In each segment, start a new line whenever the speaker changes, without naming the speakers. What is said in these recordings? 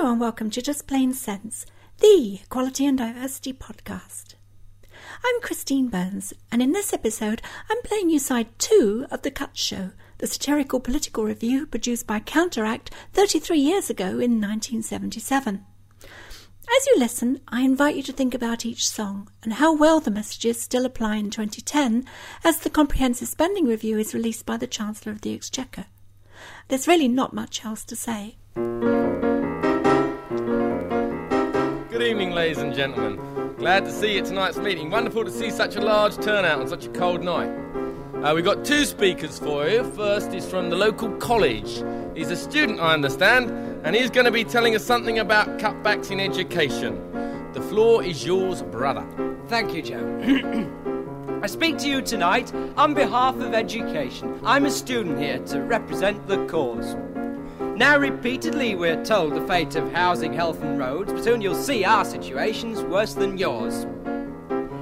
Hello and welcome to Just Plain Sense, the Equality and Diversity podcast. I'm Christine Burns, and in this episode, I'm playing you side two of The Cut Show, the satirical political review produced by Counteract 33 years ago in 1977. As you listen, I invite you to think about each song and how well the messages still apply in 2010 as the Comprehensive Spending Review is released by the Chancellor of the Exchequer. There's really not much else to say.
Good evening, ladies and gentlemen. Glad to see you at tonight's meeting. Wonderful to see such a large turnout on such a cold night. Uh, we've got two speakers for you. First is from the local college. He's a student, I understand, and he's going to be telling us something about cutbacks in education. The floor is yours, brother.
Thank you, Joe. I speak to you tonight on behalf of education. I'm a student here to represent the cause. Now, repeatedly, we're told the fate of housing, health, and roads, but soon you'll see our situation's worse than yours.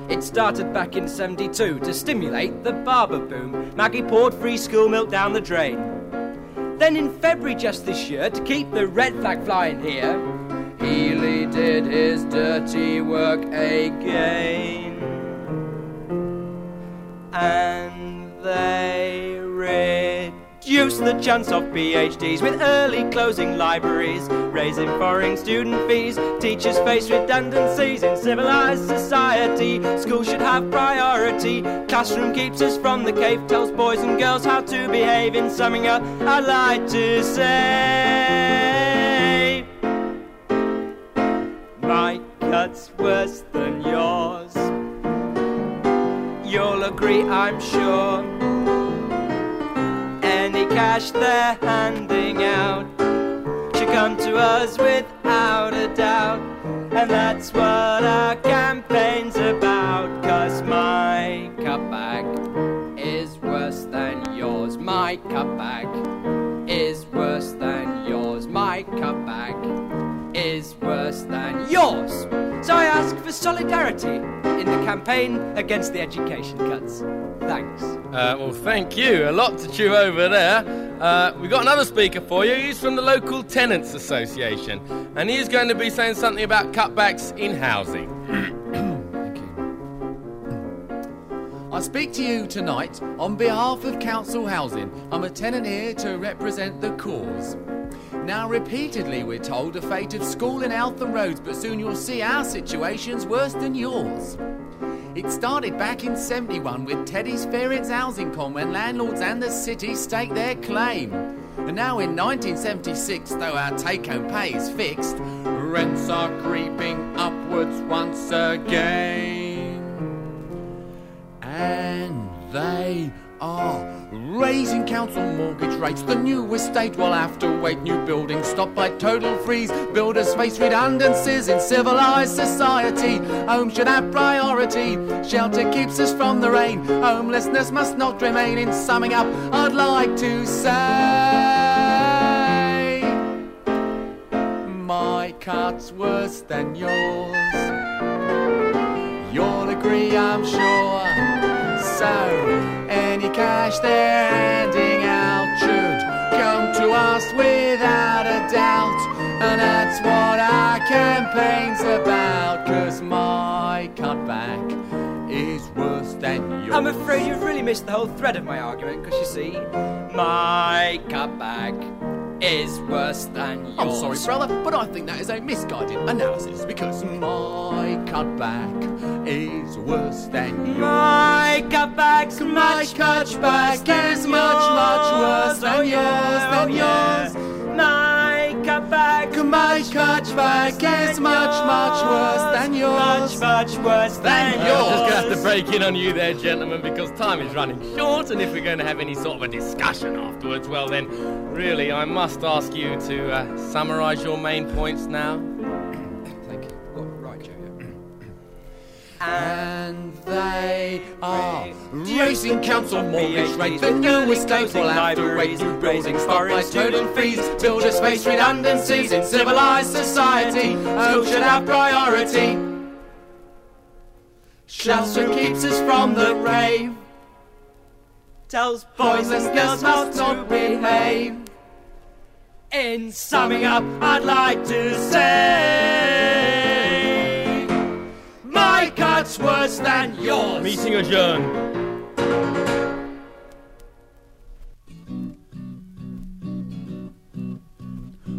It started back in 72 to stimulate the barber boom. Maggie poured free school milk down the drain. Then in February just this year, to keep the red flag flying here, Healey did his dirty work again. And they reduced the chance of PhDs with early closing libraries, raising foreign student fees. Teachers face redundancies in civilized society. School should have priority. Classroom keeps us from the cave, tells boys and girls how to behave. In summing up, I'd like to say my cut's worse than yours. You'll agree, I'm sure cash they're handing out should come to us without a doubt. And that's what our campaign's about. Cause my cutback is worse than yours. My cutback is worse than yours. My cutback is worse than yours. So I ask for solidarity the campaign against the education cuts. Thanks.
Uh, well, thank you. A lot to chew over there. Uh, we've got another speaker for you. He's from the local Tenants Association, and he's going to be saying something about cutbacks in housing.
Thank you. I speak to you tonight on behalf of Council Housing. I'm a tenant here to represent the cause. Now, repeatedly, we're told the fate of school and health and roads, but soon you'll see our situation's worse than yours. It started back in 71 with Teddy's Fair Rents Housing Con when landlords and the city staked their claim. And now in 1976, though our take home pay is fixed, rents are creeping upwards once again. And they are raising council mortgage rates. The new estate will have to wait. New buildings stop by total freeze. Builders face redundancies in civilized society. Home should have priority. Shelter keeps us from the rain. Homelessness must not remain. In summing up, I'd like to say my cut's worse than yours. You'll agree, I'm sure. So, cash they're handing out should come to us without a doubt. And that's what our campaign's about. Cause my cutback is worse than yours.
I'm afraid you've really missed the whole thread of my argument, because you see, my cutback is worse than yours.
I'm sorry, brother, but I think that is a misguided analysis because my cutback is worse than yours.
My cutback's
My
much,
cutback is much, much worse than yours, than oh, yours.
Oh, cutback
is much, much worse than yours.
Much, much worse than
Than
I'm just going to have to break in on you there, gentlemen, because time is running short, and if we're going to have any sort of a discussion afterwards, well, then, really, I must ask you to uh, summarise your main points now.
Thank you. Oh, right, Joe.
And they are raising council mortgage rates. The new estate will have to wait. New buildings stop by total fees. Builders face redundancies in civilized society. School should have priority. Shelter keeps us from the rave.
Tells boys and girls how
must
to
not
behave. In summing up, I'd like to say worse than yours.
Meeting adjourned.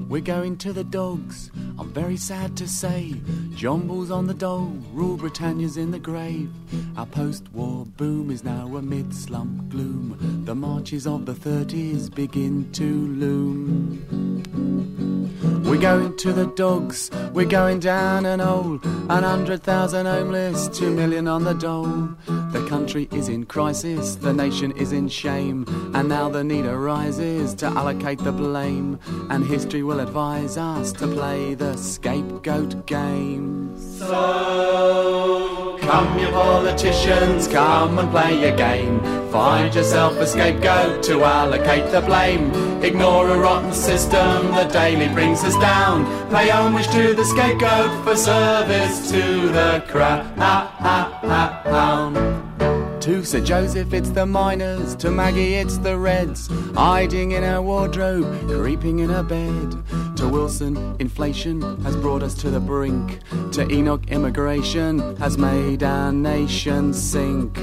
We're going to the dogs. I'm very sad to say. John Bull's on the dole, rule Britannia's in the grave. Our post war boom is now amid slump gloom. The marches of the 30s begin to loom. We're going to the dogs, we're going down an hole. An hundred thousand homeless, two million on the dole. The country is in crisis, the nation is in shame. And now the need arises to allocate the blame. And history will advise us to play the scapegoat game. So, come, you politicians, come and play your game. Find yourself a scapegoat to allocate the blame. Ignore a rotten system that daily brings us down. Pay homage to the scapegoat for service to the crown. To Sir Joseph, it's the miners. To Maggie, it's the Reds. Hiding in her wardrobe, creeping in her bed. To Wilson, inflation has brought us to the brink. To Enoch, immigration has made our nation sink.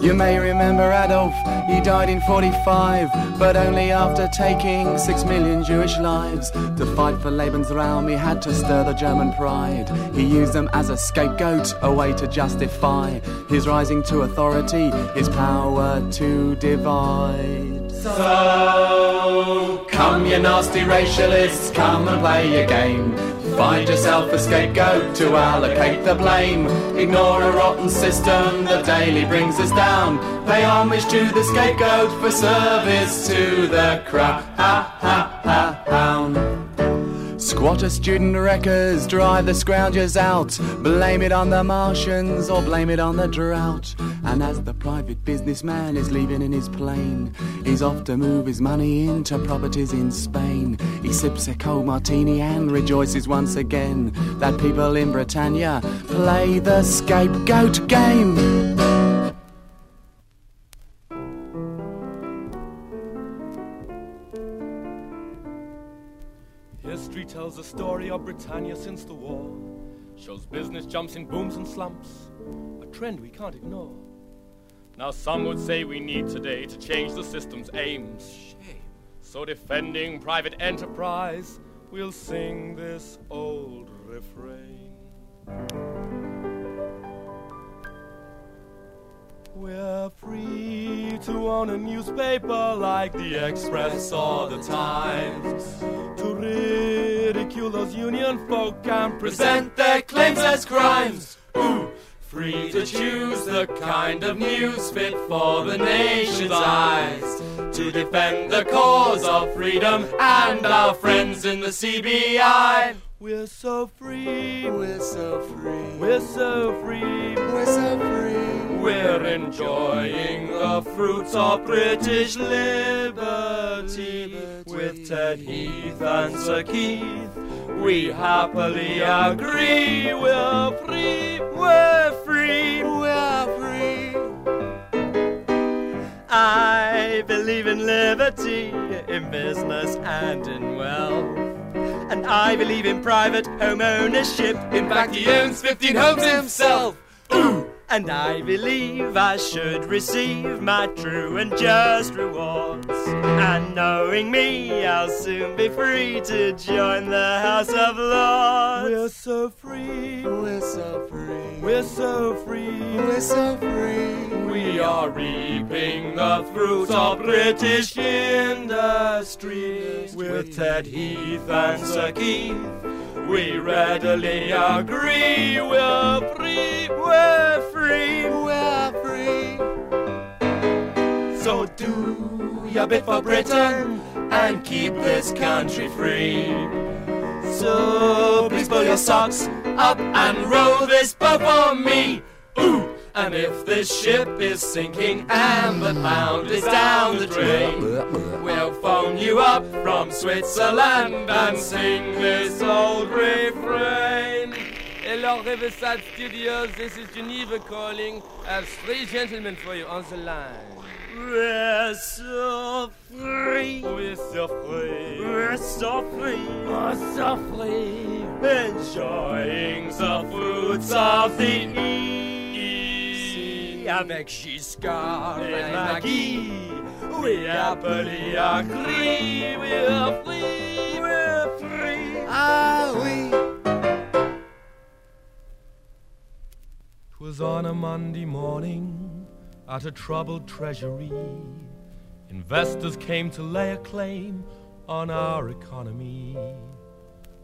You may remember Adolf, he died in 45, but only after taking six million Jewish lives. To fight for Lebensraum, he had to stir the German pride. He used them as a scapegoat, a way to justify his rising to authority, his power to divide. So, come you nasty racialists, come and play your game. Find yourself a scapegoat to allocate the blame. Ignore a rotten system that daily brings us down. Pay homage to the scapegoat for service to the crown. Squatter student wreckers drive the scroungers out. Blame it on the Martians or blame it on the drought. And as the private businessman is leaving in his plane, he's off to move his money into properties in Spain. He sips a cold martini and rejoices once again that people in Britannia play the scapegoat game.
Story of Britannia since the war. Shows business jumps in booms and slumps, a trend we can't ignore. Now, some would say we need today to change the system's aims. So, defending private enterprise, we'll sing this old refrain. We're free to own a newspaper like the Express or the Times. To ridicule those union folk and present their claims as crimes. Ooh, free to choose the kind of news fit for the nation's eyes. To defend the cause of freedom and our friends in the CBI. We're so free. We're so free. We're so free. We're so free. We're enjoying the fruits of British liberty with Ted Heath and Sir Keith. We happily agree. We're free. We're free. We're free. I believe in liberty, in business and in wealth. And I believe in private home ownership. In fact, he owns 15 homes himself. Ooh. And I believe I should receive my true and just rewards. And knowing me, I'll soon be free to join the House of Lords. We're so free. We're so free. We're so free. We're so free. We are reaping the fruits of British industry. With Ted Heath and Sir Keith. We readily agree we're free, we're free, we're free. So do your bit for Britain and keep this country free. So please pull your socks up and row this boat for me. Ooh! And if this ship is sinking and the pound is down the drain, we'll phone you up from Switzerland and sing this old refrain. Hello, Riverside Studios. This is Geneva calling. I have three gentlemen for you on the line.
We're so free.
We're so free.
We're so free.
We're so free.
Enjoying the fruits of the east. Avec Giscard
Et
and Maggie.
We happily agree. We're free.
We're free.
Ah oui.
Twas on a Monday morning at a troubled treasury. Investors came to lay a claim on our economy.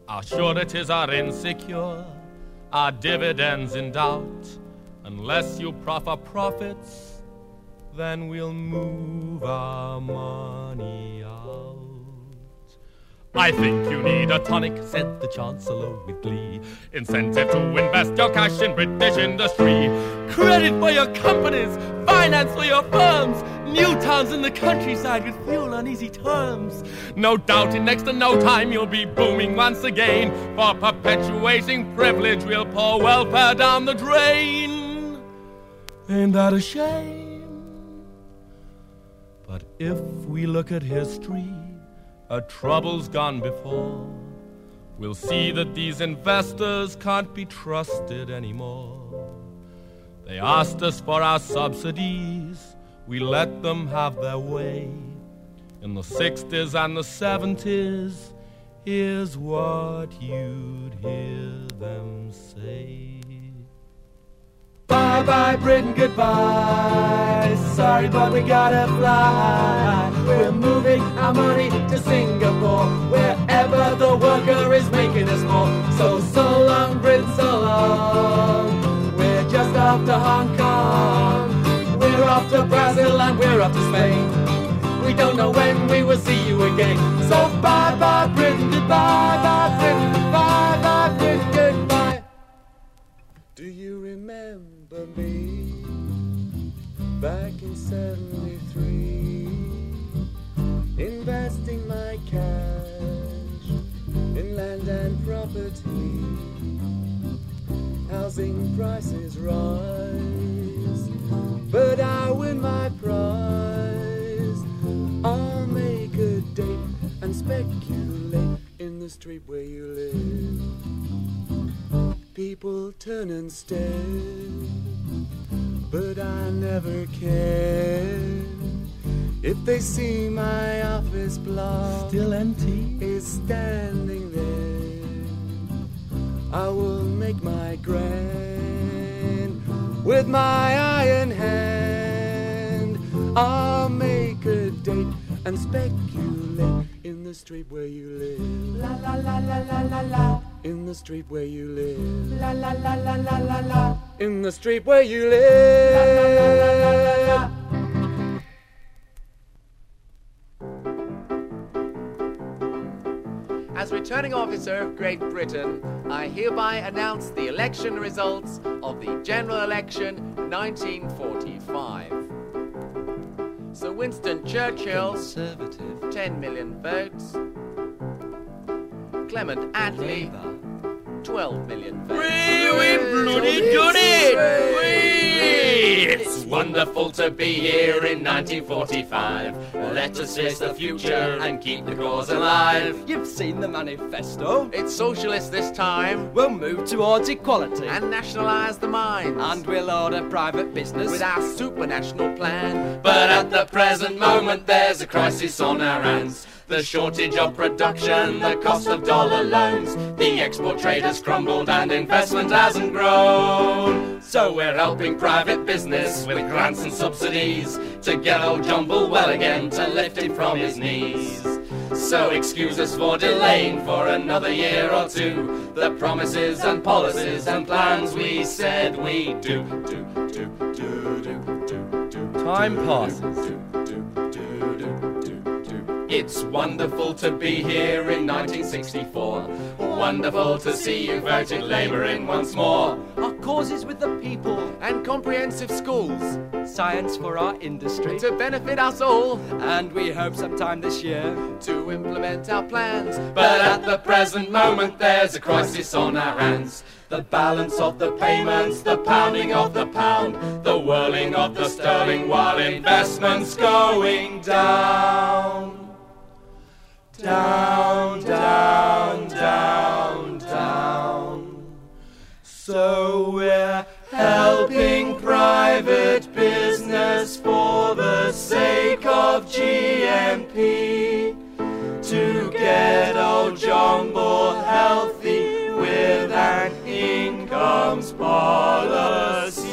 Our sureties are insecure, our dividends in doubt. Unless you proffer profits, then we'll move our money out. I think you need a tonic, said the Chancellor with glee. Incentive to invest your cash in British industry. Credit for your companies, finance for your firms. New towns in the countryside with fuel on easy terms. No doubt in next to no time you'll be booming once again. For perpetuating privilege, we'll pour welfare down the drain. Ain't that a shame? But if we look at history, a trouble's gone before. We'll see that these investors can't be trusted anymore. They asked us for our subsidies, we let them have their way. In the 60s and the 70s, here's what you'd hear them say. Bye bye, Britain, goodbye. Sorry, but we gotta fly. We're moving our money to Singapore, wherever the worker is making us more. So, so long, Britain, so long. We're just off to Hong Kong. We're off to Brazil and we're off to Spain. We don't know when we will see you again. So, bye bye, Britain, goodbye,
remember me back in 73? Investing my cash in land and property. Housing prices rise, but I win my prize. I'll make a date and speculate in the street where you live. People turn and stare, but I never care. If they see my office block
Still empty.
is standing there, I will make my grand with my iron hand. I'll make a date and speculate in the street where you live. La la la la la la la. In the street where you live. La la la la la la la. In the street where you live. La la la la la la la.
As returning officer of Great Britain, I hereby announce the election results of the general election 1945. Sir Winston Churchill,
Conservative.
10 million votes. Clement Attlee, 12 million votes.
We, we bloody done it! We! It's wonderful to be here in 1945. Let us face the future and keep the cause alive.
You've seen the manifesto.
It's socialist this time,
We'll move towards equality.
and nationalise the mines.
And we'll order private business.
with our supranational plan.
But at the present moment, there's a crisis on our hands. The shortage of production, the cost of dollar loans. The export trade has crumbled and investment hasn't grown. So we're helping private business with grants and subsidies to get old John Bull well again to lift him from his knees. So excuse us for delaying for another year or two the promises and policies and plans we said we do. do, do, do, do, do, do. Time passes. It's wonderful to be here in 1964. Wonderful to see you voted Labour in once more.
Our causes with the people.
And comprehensive schools
Science for our industry.
to benefit us all,
And we hope sometime this year.
to implement our plans.
But at the present moment, there's a crisis on our hands.
The balance of the payments, the pounding of the pound, the whirling of the sterling while investments going down. Down, down, down, down. So we're helping private business for the sake of GNP to get old Bull healthy with an incomes policy.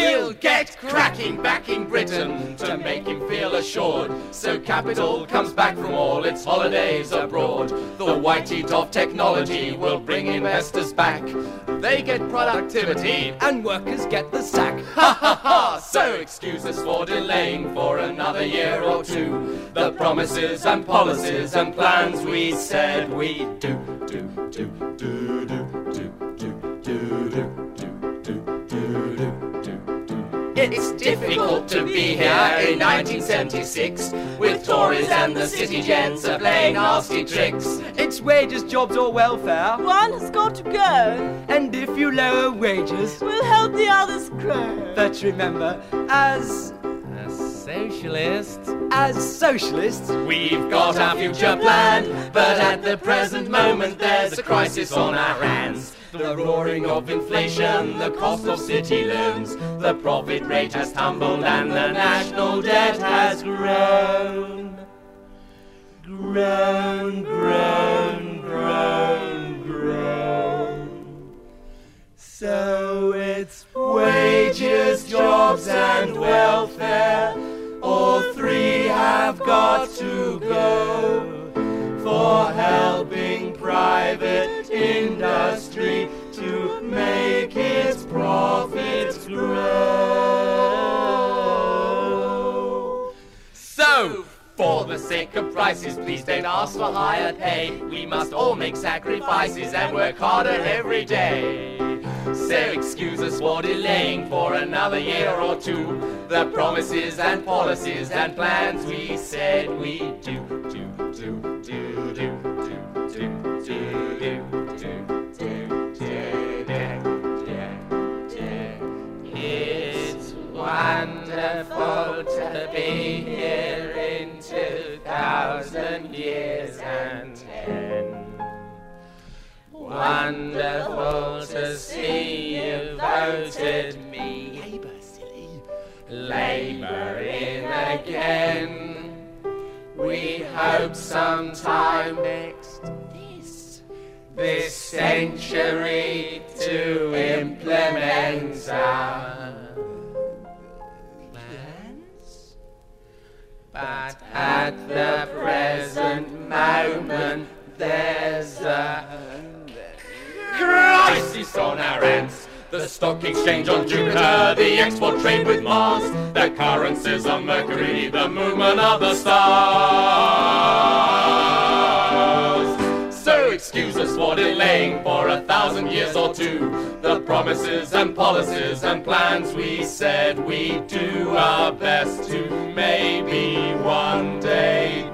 We'll get cracking back in Britain to make him feel assured. So capital comes back from all its holidays abroad. The white heat of technology will bring investors back. They get productivity
And workers get the sack.
Ha ha ha! So excuse us for delaying for another year or two. The promises and policies and plans we said we'd do. Do, do, do, do, It's difficult to be here in 1976 with Tories and the city gents are playing nasty tricks.
It's wages, jobs, or welfare.
One has got to go.
And if you lower wages,
We'll help the others grow.
but remember, as
A socialist.
as socialists,
We've got our future planned, but at the present moment there's a crisis on our hands. The roaring of inflation, the cost of city loans, the profit rate has tumbled and the national debt has grown. Grown, grown, grown, grown. So it's wages, jobs, and welfare. All three have got to go for helping private industry to make its profits grow. So, for the sake of prices, please don't ask for higher pay. We must all make sacrifices and work harder every day. So excuse us for delaying for another year or two. The promises and policies and plans we said we'd do. Do, do, do, It's wonderful to be here in 2,000 years and ten. Wonderful to see you voted me. Labour, silly. Labour in again. We hope sometime this century to implement our plans. But at the present moment, there's a crisis on our hands. The stock exchange on Jupiter, the export trade with Mars, the currencies on Mercury, the movement of the stars. For a thousand years or two. The promises and policies and plans we said we'd do our best to maybe one day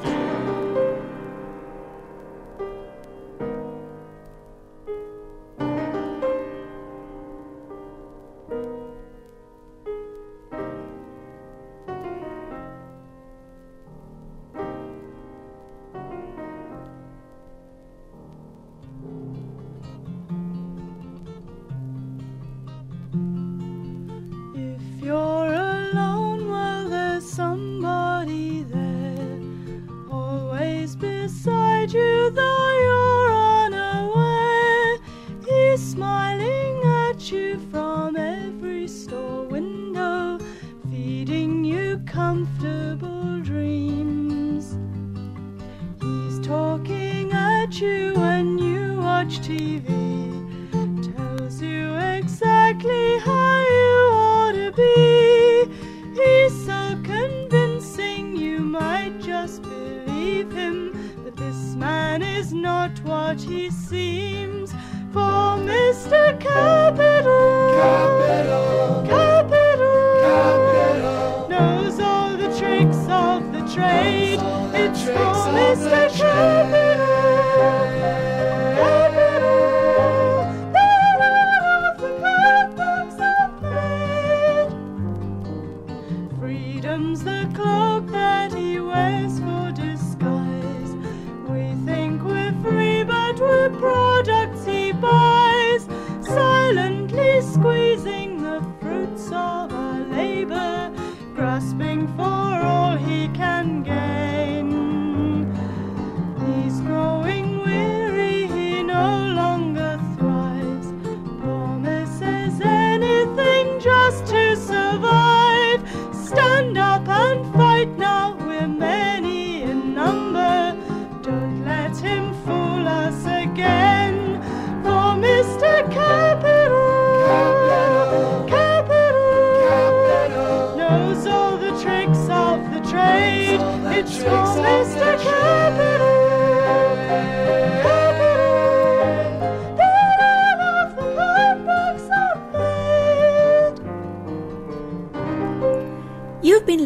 It's
promised
a trade.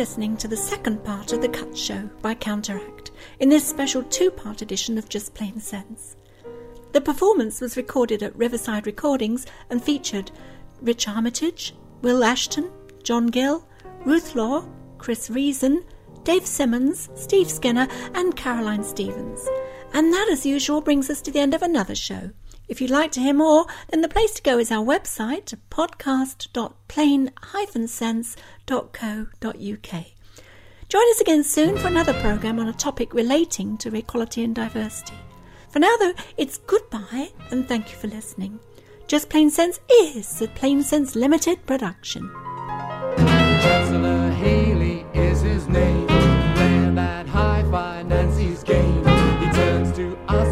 Listening to the second part of The Cut Show by Counteract in this special two part edition of Just Plain Sense. The performance was recorded at Riverside Recordings and featured Rich Armitage, Will Ashton, John Gill, Ruth Law, Chris Reason, Dave Simmons, Steve Skinner, and Caroline Stevens. And that, as usual, brings us to the end of another show. If you'd like to hear more, then the place to go is our website, podcast.plain-sense.co.uk. Join us again soon for another programme on a topic relating to equality and diversity. For now, though, it's goodbye and thank you for listening. Just Plain Sense is a Plain Sense Limited production.
Chancellor Healey is his name. That high finances gain. He turns to us